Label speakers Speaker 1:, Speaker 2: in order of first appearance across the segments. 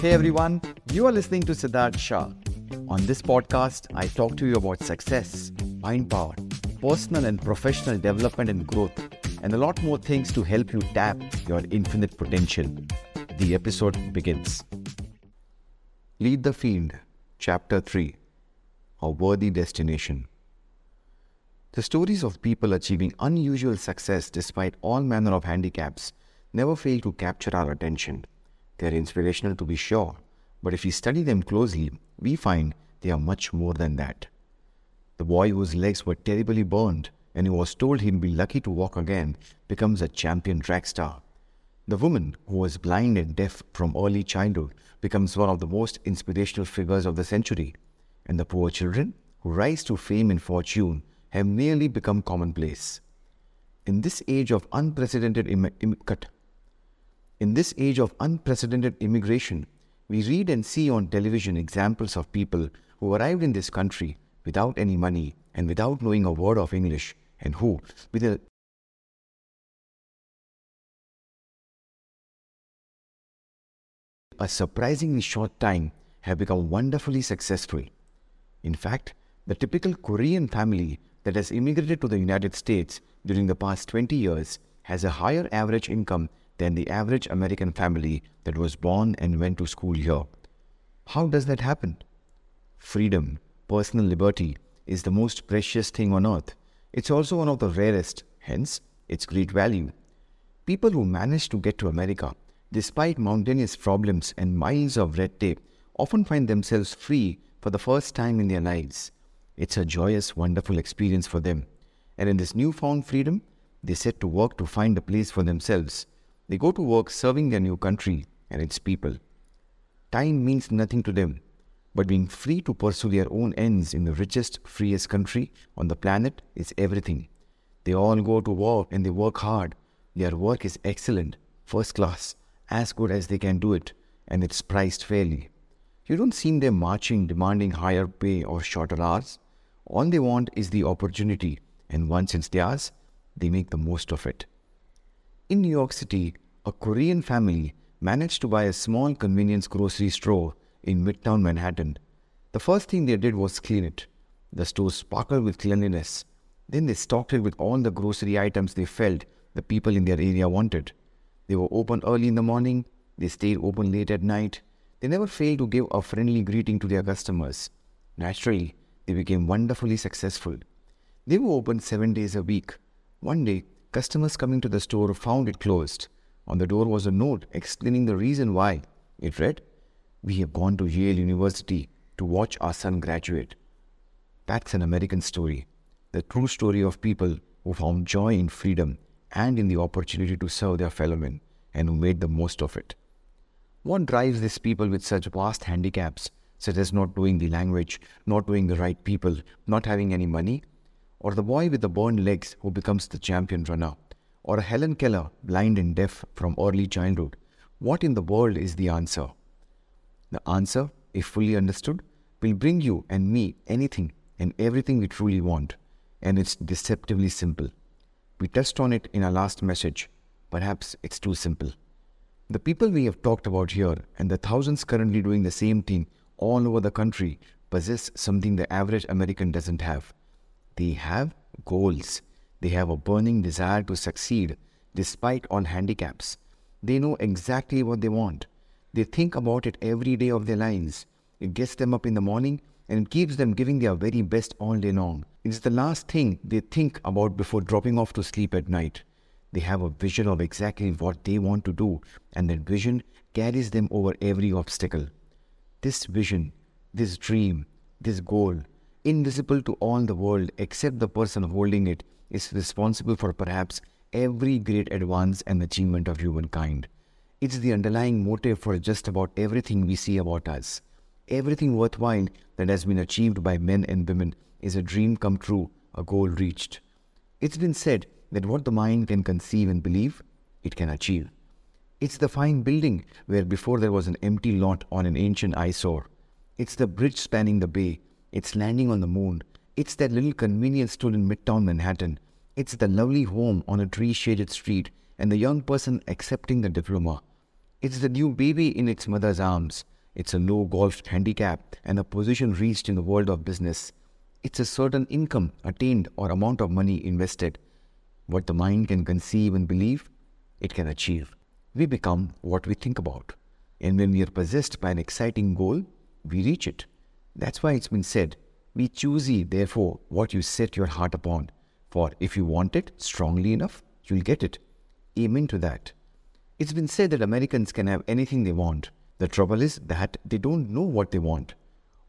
Speaker 1: Hey everyone, you are listening to Sidharth Shah. On this podcast, I talk to you about success, mind power, personal and professional development and growth, and a lot more things to help you tap your infinite potential. The episode begins. Lead the Field, Chapter 3 A Worthy Destination. The stories of people achieving unusual success despite all manner of handicaps never fail to capture our attention. They are inspirational to be sure, but if we study them closely, we find they are much more than that. The boy whose legs were terribly burned and who was told he'd be lucky to walk again becomes a champion track star. The woman who was blind and deaf from early childhood becomes one of the most inspirational figures of the century. And the poor children who rise to fame and fortune have nearly become commonplace. In this age of unprecedented Im- Im- cut, in this age of unprecedented immigration, we read and see on television examples of people who arrived in this country without any money and without knowing a word of English, and who, with a a surprisingly short time, have become wonderfully successful. In fact, the typical Korean family that has immigrated to the United States during the past 20 years has a higher average income than the average American family that was born and went to school here. How does that happen? Freedom, personal liberty, is the most precious thing on earth. It's also one of the rarest, hence, its great value. People who manage to get to America, despite mountainous problems and miles of red tape, often find themselves free for the first time in their lives. It's a joyous, wonderful experience for them. And in this newfound freedom, they set to work to find a place for themselves they go to work serving their new country and its people. Time means nothing to them, but being free to pursue their own ends in the richest, freest country on the planet is everything. They all go to work and they work hard. Their work is excellent, first class, as good as they can do it, and it's priced fairly. You don't see them marching demanding higher pay or shorter hours. All they want is the opportunity, and once it's theirs, they make the most of it. In New York City, a Korean family managed to buy a small convenience grocery store in Midtown Manhattan. The first thing they did was clean it. The store sparkled with cleanliness. Then they stocked it with all the grocery items they felt the people in their area wanted. They were open early in the morning, they stayed open late at night. They never failed to give a friendly greeting to their customers. Naturally, they became wonderfully successful. They were open seven days a week. One day, Customers coming to the store found it closed. On the door was a note explaining the reason why. It read, We have gone to Yale University to watch our son graduate. That's an American story, the true story of people who found joy in freedom and in the opportunity to serve their fellow men and who made the most of it. What drives these people with such vast handicaps, such as not knowing the language, not knowing the right people, not having any money, or the boy with the burned legs who becomes the champion runner, or Helen Keller, blind and deaf from early childhood, what in the world is the answer? The answer, if fully understood, will bring you and me anything and everything we truly want, and it's deceptively simple. We touched on it in our last message. Perhaps it's too simple. The people we have talked about here and the thousands currently doing the same thing all over the country possess something the average American doesn't have they have goals. They have a burning desire to succeed despite all handicaps. They know exactly what they want. They think about it every day of their lives. It gets them up in the morning and it keeps them giving their very best all day long. It's the last thing they think about before dropping off to sleep at night. They have a vision of exactly what they want to do, and that vision carries them over every obstacle. This vision, this dream, this goal invisible to all the world except the person holding it, is responsible for perhaps every great advance and achievement of humankind. It's the underlying motive for just about everything we see about us. Everything worthwhile that has been achieved by men and women is a dream come true, a goal reached. It's been said that what the mind can conceive and believe, it can achieve. It's the fine building where before there was an empty lot on an ancient eyesore. It's the bridge spanning the bay it's landing on the moon. It's that little convenience store in Midtown Manhattan. It's the lovely home on a tree shaded street and the young person accepting the diploma. It's the new baby in its mother's arms. It's a low golf handicap and a position reached in the world of business. It's a certain income attained or amount of money invested. What the mind can conceive and believe, it can achieve. We become what we think about. And when we are possessed by an exciting goal, we reach it. That's why it's been said, Be choosy, therefore, what you set your heart upon. For if you want it strongly enough, you'll get it. Amen to that. It's been said that Americans can have anything they want. The trouble is that they don't know what they want.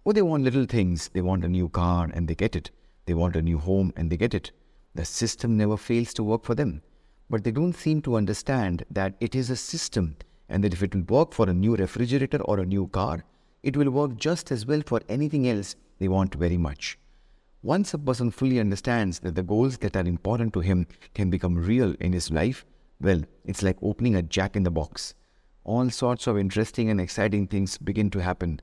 Speaker 1: Oh, they want little things. They want a new car and they get it. They want a new home and they get it. The system never fails to work for them. But they don't seem to understand that it is a system and that if it will work for a new refrigerator or a new car, it will work just as well for anything else they want very much. Once a person fully understands that the goals that are important to him can become real in his life, well, it's like opening a jack in the box. All sorts of interesting and exciting things begin to happen.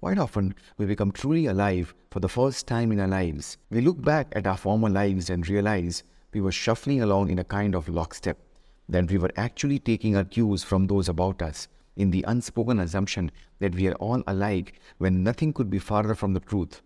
Speaker 1: Quite often, we become truly alive for the first time in our lives. We look back at our former lives and realize we were shuffling along in a kind of lockstep, that we were actually taking our cues from those about us, in the unspoken assumption that we are all alike when nothing could be farther from the truth.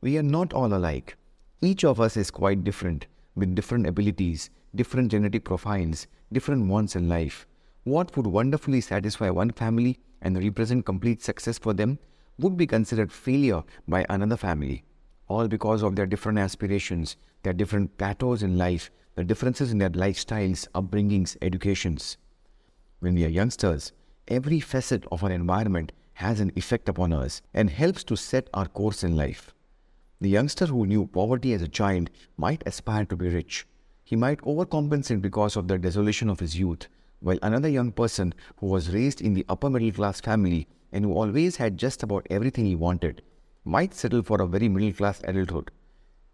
Speaker 1: We are not all alike. Each of us is quite different, with different abilities, different genetic profiles, different wants in life. What would wonderfully satisfy one family and represent complete success for them would be considered failure by another family, all because of their different aspirations, their different plateaus in life, the differences in their lifestyles, upbringings, educations. When we are youngsters, every facet of our environment has an effect upon us and helps to set our course in life. The youngster who knew poverty as a child might aspire to be rich. He might overcompensate because of the desolation of his youth, while another young person who was raised in the upper middle class family and who always had just about everything he wanted might settle for a very middle class adulthood.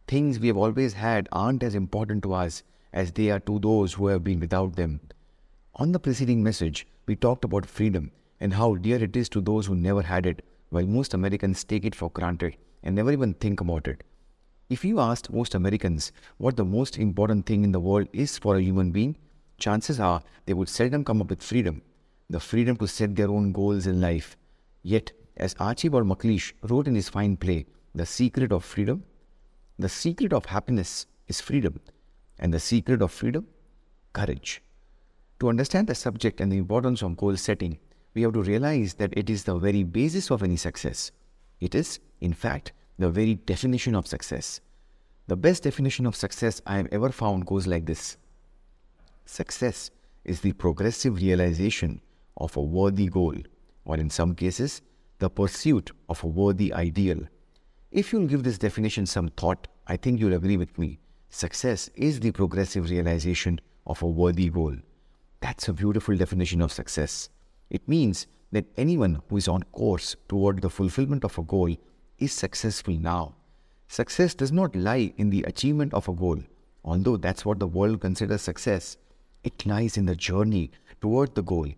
Speaker 1: Things we have always had aren't as important to us as they are to those who have been without them. On the preceding message, we talked about freedom and how dear it is to those who never had it, while most Americans take it for granted and never even think about it. If you asked most Americans what the most important thing in the world is for a human being, chances are they would seldom come up with freedom, the freedom to set their own goals in life. Yet, as Archibald MacLeish wrote in his fine play, The Secret of Freedom, the secret of happiness is freedom, and the secret of freedom, courage. To understand the subject and the importance of goal setting, we have to realize that it is the very basis of any success. It is, in fact, the very definition of success. The best definition of success I have ever found goes like this Success is the progressive realization of a worthy goal, or in some cases, the pursuit of a worthy ideal. If you'll give this definition some thought, I think you'll agree with me. Success is the progressive realization of a worthy goal. That's a beautiful definition of success. It means that anyone who is on course toward the fulfillment of a goal is successful now. Success does not lie in the achievement of a goal, although that's what the world considers success. It lies in the journey toward the goal.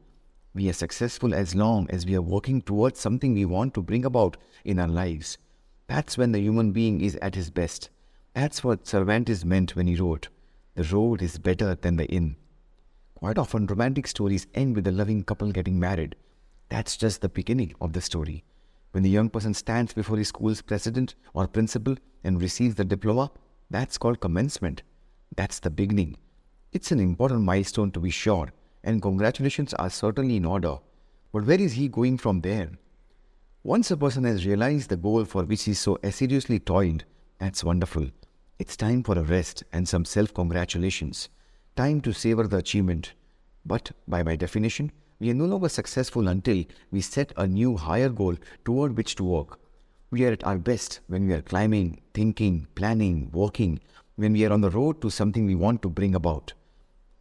Speaker 1: We are successful as long as we are working towards something we want to bring about in our lives. That's when the human being is at his best. That's what Cervantes meant when he wrote, The road is better than the inn. Quite often, romantic stories end with a loving couple getting married. That's just the beginning of the story. When the young person stands before his school's president or principal and receives the diploma, that's called commencement. That's the beginning. It's an important milestone to be sure, and congratulations are certainly in order. But where is he going from there? Once a person has realized the goal for which he so assiduously toiled, that's wonderful. It's time for a rest and some self congratulations. Time to savor the achievement. But by my definition, we are no longer successful until we set a new higher goal toward which to work. We are at our best when we are climbing, thinking, planning, working, when we are on the road to something we want to bring about.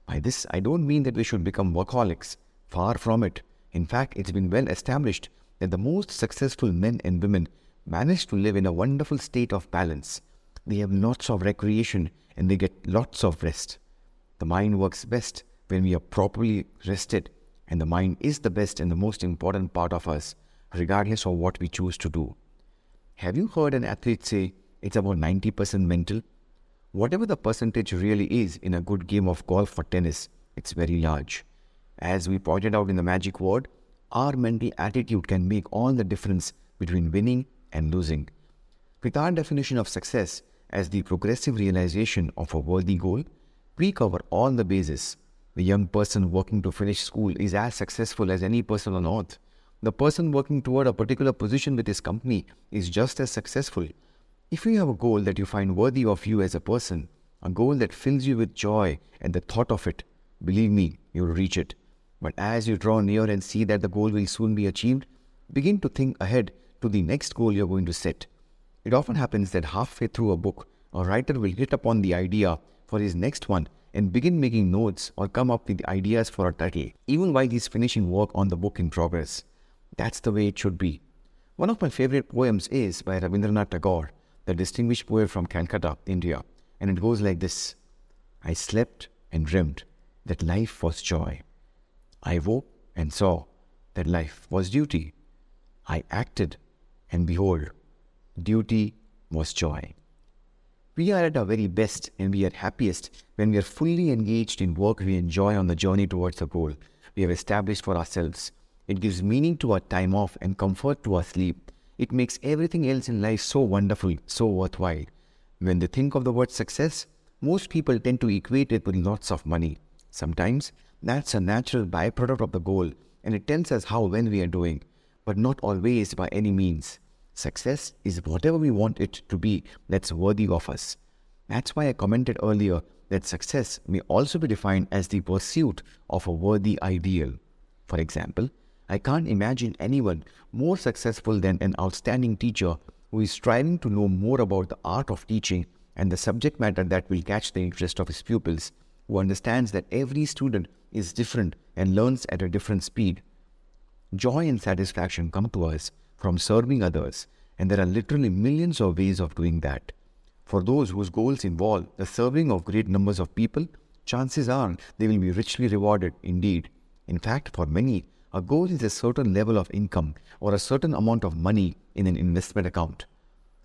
Speaker 1: By this, I don't mean that we should become workaholics. Far from it. In fact, it's been well established that the most successful men and women manage to live in a wonderful state of balance. They have lots of recreation and they get lots of rest. The mind works best when we are properly rested, and the mind is the best and the most important part of us, regardless of what we choose to do. Have you heard an athlete say it's about 90% mental? Whatever the percentage really is in a good game of golf or tennis, it's very large. As we pointed out in the magic word, our mental attitude can make all the difference between winning and losing. With our definition of success as the progressive realization of a worthy goal, we cover all the bases. The young person working to finish school is as successful as any person on earth. The person working toward a particular position with his company is just as successful. If you have a goal that you find worthy of you as a person, a goal that fills you with joy and the thought of it, believe me, you'll reach it. But as you draw near and see that the goal will soon be achieved, begin to think ahead to the next goal you're going to set. It often happens that halfway through a book, a writer will hit upon the idea for his next one and begin making notes or come up with ideas for a title, even while he's finishing work on the book in progress. That's the way it should be. One of my favorite poems is by Rabindranath Tagore, the distinguished poet from Calcutta, India, and it goes like this I slept and dreamed that life was joy. I woke and saw that life was duty. I acted, and behold, duty was joy. We are at our very best and we are happiest when we are fully engaged in work we enjoy on the journey towards the goal we have established for ourselves. It gives meaning to our time off and comfort to our sleep. It makes everything else in life so wonderful, so worthwhile. When they think of the word success, most people tend to equate it with lots of money. Sometimes that's a natural byproduct of the goal and it tells us how well we are doing, but not always by any means. Success is whatever we want it to be that's worthy of us. That's why I commented earlier that success may also be defined as the pursuit of a worthy ideal. For example, I can't imagine anyone more successful than an outstanding teacher who is striving to know more about the art of teaching and the subject matter that will catch the interest of his pupils, who understands that every student is different and learns at a different speed. Joy and satisfaction come to us from serving others, and there are literally millions of ways of doing that. For those whose goals involve the serving of great numbers of people, chances are they will be richly rewarded indeed. In fact, for many, a goal is a certain level of income or a certain amount of money in an investment account.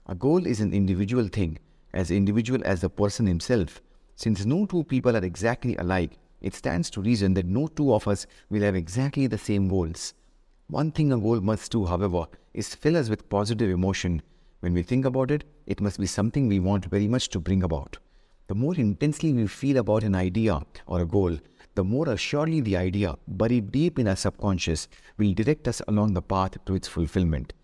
Speaker 1: A goal is an individual thing, as individual as the person himself. Since no two people are exactly alike, it stands to reason that no two of us will have exactly the same goals. One thing a goal must do, however, is fill us with positive emotion. When we think about it, it must be something we want very much to bring about. The more intensely we feel about an idea or a goal, the more assuredly the idea, buried deep in our subconscious, will direct us along the path to its fulfillment.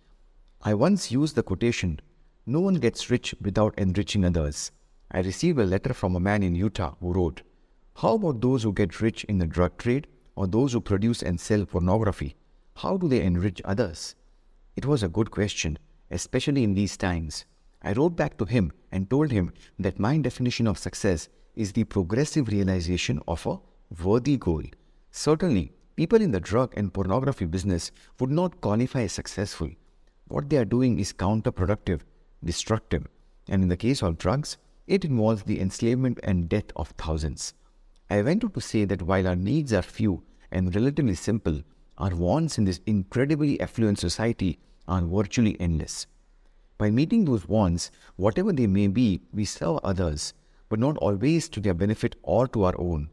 Speaker 1: I once used the quotation, No one gets rich without enriching others. I received a letter from a man in Utah who wrote, How about those who get rich in the drug trade or those who produce and sell pornography? How do they enrich others? It was a good question, especially in these times. I wrote back to him and told him that my definition of success is the progressive realization of a worthy goal. Certainly, people in the drug and pornography business would not qualify as successful. What they are doing is counterproductive, destructive, and in the case of drugs, it involves the enslavement and death of thousands. I went on to say that while our needs are few and relatively simple, our wants in this incredibly affluent society are virtually endless. By meeting those wants, whatever they may be, we serve others, but not always to their benefit or to our own.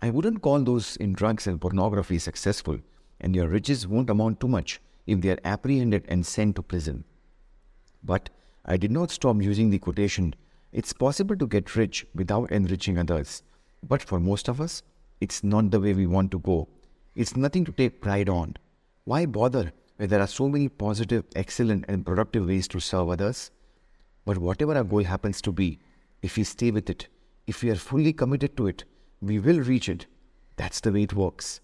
Speaker 1: I wouldn't call those in drugs and pornography successful, and your riches won't amount to much if they are apprehended and sent to prison. But I did not stop using the quotation it's possible to get rich without enriching others, but for most of us, it's not the way we want to go it's nothing to take pride on. Why bother when there are so many positive, excellent, and productive ways to serve others? But whatever our goal happens to be, if we stay with it, if we are fully committed to it, we will reach it. That's the way it works.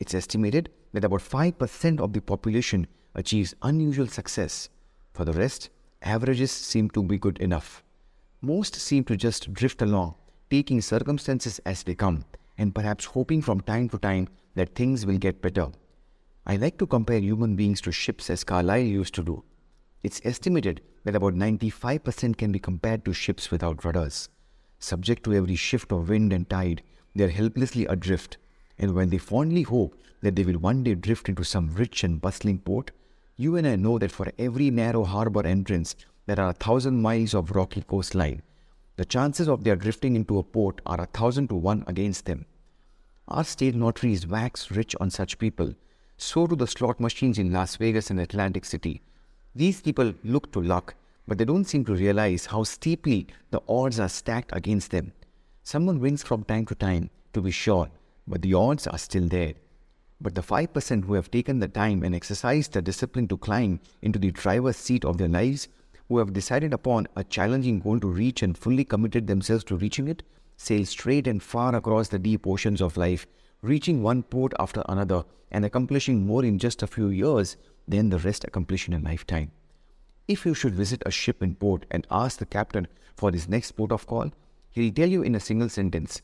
Speaker 1: It's estimated that about 5% of the population achieves unusual success. For the rest, averages seem to be good enough. Most seem to just drift along, taking circumstances as they come, and perhaps hoping from time to time that things will get better. I like to compare human beings to ships as Carlyle used to do. It's estimated that about 95% can be compared to ships without rudders. Subject to every shift of wind and tide, they are helplessly adrift, and when they fondly hope that they will one day drift into some rich and bustling port, you and I know that for every narrow harbor entrance, there are a thousand miles of rocky coastline. The chances of their drifting into a port are a thousand to one against them. Our state notaries wax rich on such people. So do the slot machines in Las Vegas and Atlantic City. These people look to luck, but they don't seem to realize how steeply the odds are stacked against them. Someone wins from time to time, to be sure, but the odds are still there. But the 5% who have taken the time and exercised the discipline to climb into the driver's seat of their lives, who have decided upon a challenging goal to reach and fully committed themselves to reaching it, sail straight and far across the deep oceans of life, reaching one port after another and accomplishing more in just a few years than the rest accomplish in a lifetime. If you should visit a ship in port and ask the captain for his next port of call, he'll tell you in a single sentence.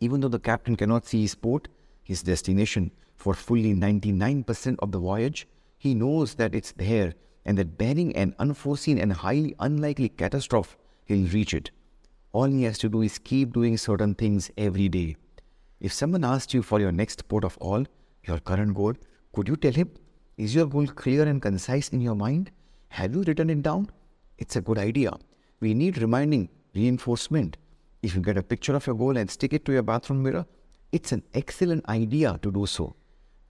Speaker 1: Even though the captain cannot see his port, his destination, for fully 99% of the voyage, he knows that it's there and that barring an unforeseen and highly unlikely catastrophe, he'll reach it. All he has to do is keep doing certain things every day. If someone asked you for your next port of call, your current goal, could you tell him? Is your goal clear and concise in your mind? Have you written it down? It's a good idea. We need reminding, reinforcement. If you get a picture of your goal and stick it to your bathroom mirror, it's an excellent idea to do so.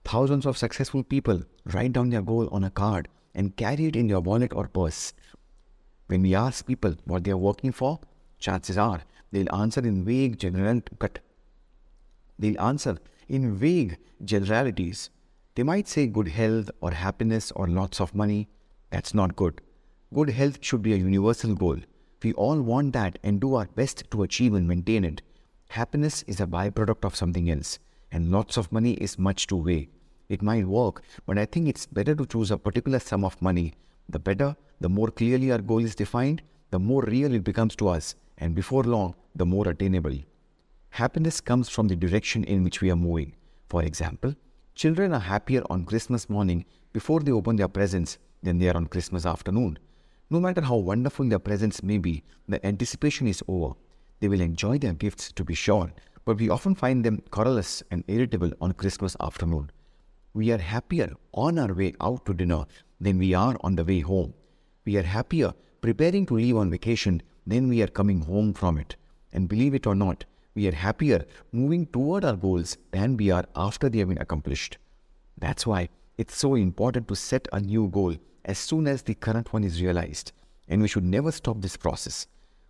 Speaker 1: Thousands of successful people write down their goal on a card and carry it in their wallet or purse. When we ask people what they are working for, chances are they'll answer in vague general. They'll answer in vague generalities. They might say good health or happiness or lots of money. That's not good. Good health should be a universal goal. We all want that and do our best to achieve and maintain it. Happiness is a byproduct of something else, and lots of money is much too vague. It might work, but I think it's better to choose a particular sum of money. The better, the more clearly our goal is defined, the more real it becomes to us, and before long, the more attainable. Happiness comes from the direction in which we are moving. For example, children are happier on Christmas morning before they open their presents than they are on Christmas afternoon. No matter how wonderful their presents may be, the anticipation is over. They will enjoy their gifts to be sure, but we often find them querulous and irritable on Christmas afternoon. We are happier on our way out to dinner than we are on the way home. We are happier preparing to leave on vacation than we are coming home from it. And believe it or not, we are happier moving toward our goals than we are after they have been accomplished. That's why it's so important to set a new goal as soon as the current one is realized. And we should never stop this process.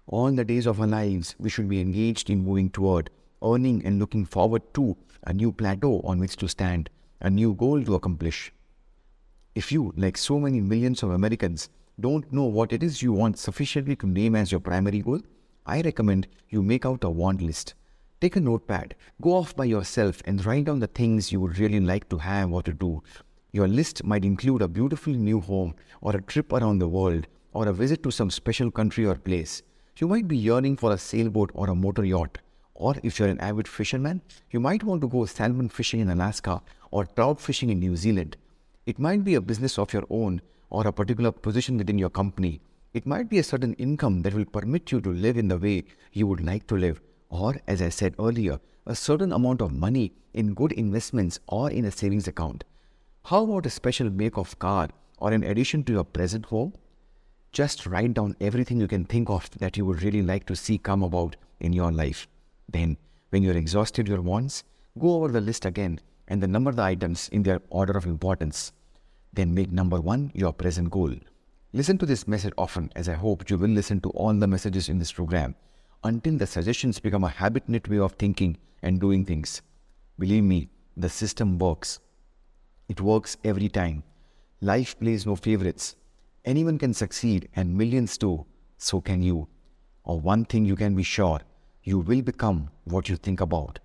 Speaker 1: All the days of our lives, we should be engaged in moving toward, earning and looking forward to a new plateau on which to stand, a new goal to accomplish. If you, like so many millions of Americans, don't know what it is you want sufficiently to name as your primary goal, I recommend you make out a want list. Take a notepad, go off by yourself and write down the things you would really like to have or to do. Your list might include a beautiful new home, or a trip around the world, or a visit to some special country or place. You might be yearning for a sailboat or a motor yacht. Or if you're an avid fisherman, you might want to go salmon fishing in Alaska or trout fishing in New Zealand. It might be a business of your own or a particular position within your company it might be a certain income that will permit you to live in the way you would like to live, or, as I said earlier, a certain amount of money in good investments or in a savings account. How about a special make of car or an addition to your present home? Just write down everything you can think of that you would really like to see come about in your life. Then, when you're exhausted your wants, go over the list again and then number the items in their order of importance. Then make number one your present goal. Listen to this message often, as I hope you will listen to all the messages in this program until the suggestions become a habit knit way of thinking and doing things. Believe me, the system works. It works every time. Life plays no favorites. Anyone can succeed, and millions do. So can you. Or one thing you can be sure you will become what you think about.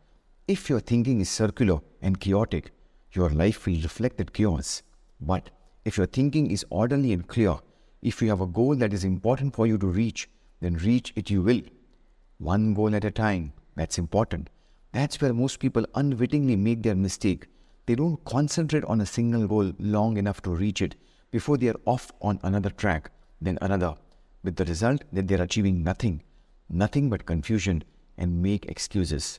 Speaker 1: If your thinking is circular and chaotic, your life will reflect that chaos. But if your thinking is orderly and clear, if you have a goal that is important for you to reach, then reach it you will. One goal at a time. That's important. That's where most people unwittingly make their mistake. They don't concentrate on a single goal long enough to reach it before they are off on another track, then another, with the result that they are achieving nothing, nothing but confusion and make excuses.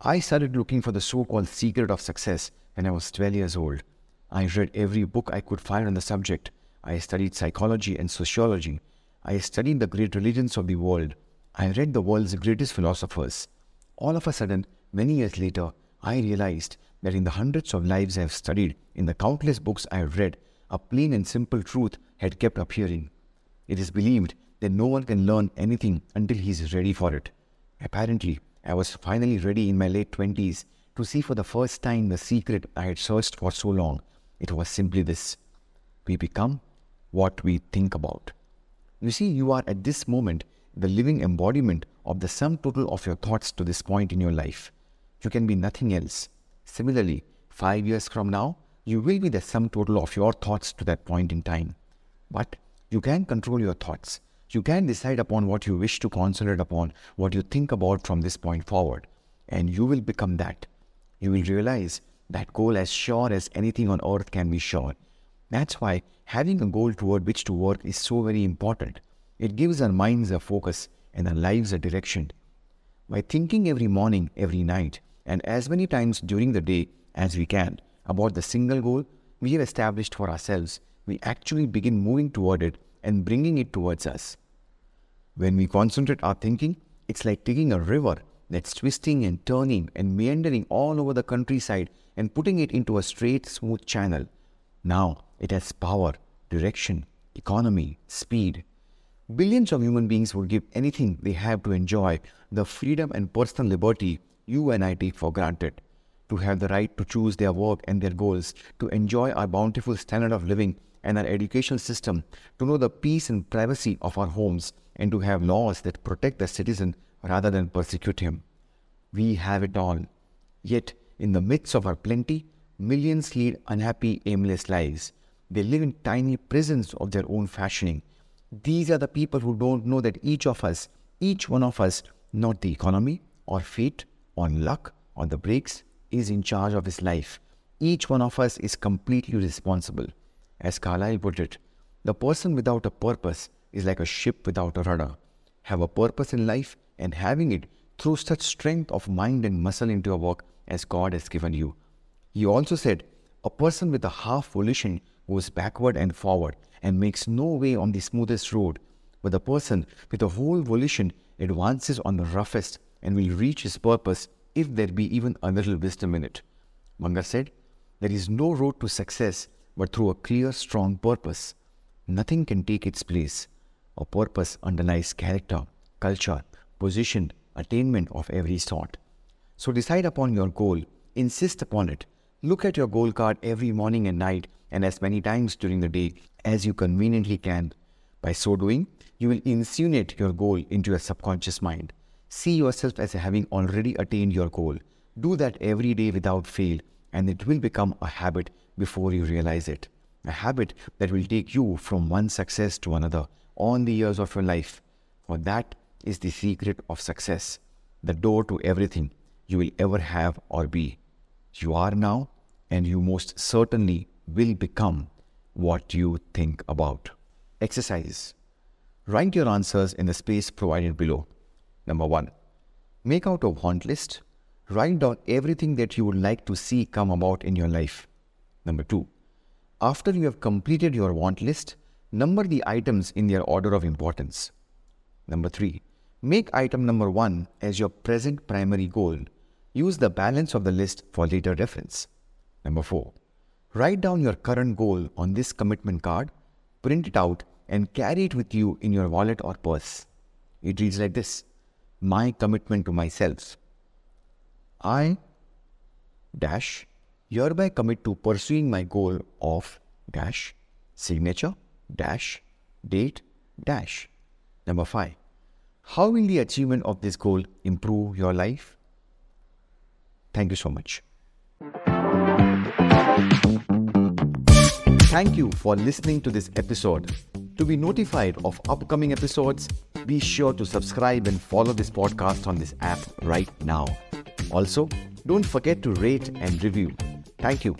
Speaker 1: I started looking for the so called secret of success when I was 12 years old. I read every book I could find on the subject I studied psychology and sociology. I studied the great religions of the world. I read the world's greatest philosophers. All of a sudden, many years later, I realized that in the hundreds of lives I have studied, in the countless books I have read, a plain and simple truth had kept appearing. It is believed that no one can learn anything until he is ready for it. Apparently, I was finally ready in my late 20s to see for the first time the secret I had searched for so long. It was simply this we become what we think about. You see, you are at this moment the living embodiment of the sum total of your thoughts to this point in your life. You can be nothing else. Similarly, five years from now, you will be the sum total of your thoughts to that point in time. But you can control your thoughts. You can decide upon what you wish to concentrate upon, what you think about from this point forward, and you will become that. You will realize that goal as sure as anything on earth can be sure. That's why having a goal toward which to work is so very important. It gives our minds a focus and our lives a direction. By thinking every morning, every night, and as many times during the day as we can about the single goal we have established for ourselves, we actually begin moving toward it and bringing it towards us. When we concentrate our thinking, it's like taking a river that's twisting and turning and meandering all over the countryside and putting it into a straight, smooth channel. Now it has power, direction, economy, speed. Billions of human beings would give anything they have to enjoy the freedom and personal liberty you and I take for granted. To have the right to choose their work and their goals, to enjoy our bountiful standard of living and our educational system, to know the peace and privacy of our homes, and to have laws that protect the citizen rather than persecute him. We have it all. Yet, in the midst of our plenty, millions lead unhappy, aimless lives. They live in tiny prisons of their own fashioning. These are the people who don't know that each of us, each one of us, not the economy or fate or luck or the breaks, is in charge of his life. Each one of us is completely responsible. As Carlyle put it, the person without a purpose is like a ship without a rudder. Have a purpose in life and having it through such strength of mind and muscle into your work as God has given you. He also said, A person with a half volition goes backward and forward and makes no way on the smoothest road, but the person with a whole volition advances on the roughest and will reach his purpose if there be even a little wisdom in it. Munger said, There is no road to success but through a clear, strong purpose. Nothing can take its place. A purpose underlies character, culture, position, attainment of every sort. So decide upon your goal, insist upon it. Look at your goal card every morning and night, and as many times during the day as you conveniently can. By so doing, you will insinuate your goal into your subconscious mind. See yourself as having already attained your goal. Do that every day without fail, and it will become a habit before you realize it. A habit that will take you from one success to another on the years of your life. For that is the secret of success, the door to everything you will ever have or be. You are now, and you most certainly will become what you think about. Exercise. Write your answers in the space provided below. Number one, make out a want list. Write down everything that you would like to see come about in your life. Number two, after you have completed your want list, number the items in their order of importance. Number three, make item number one as your present primary goal. Use the balance of the list for later reference. Number four, write down your current goal on this commitment card, print it out, and carry it with you in your wallet or purse. It reads like this My commitment to myself. I dash hereby commit to pursuing my goal of dash signature dash date dash. Number five, how will the achievement of this goal improve your life? Thank you so much. Thank you for listening to this episode. To be notified of upcoming episodes, be sure to subscribe and follow this podcast on this app right now. Also, don't forget to rate and review. Thank you.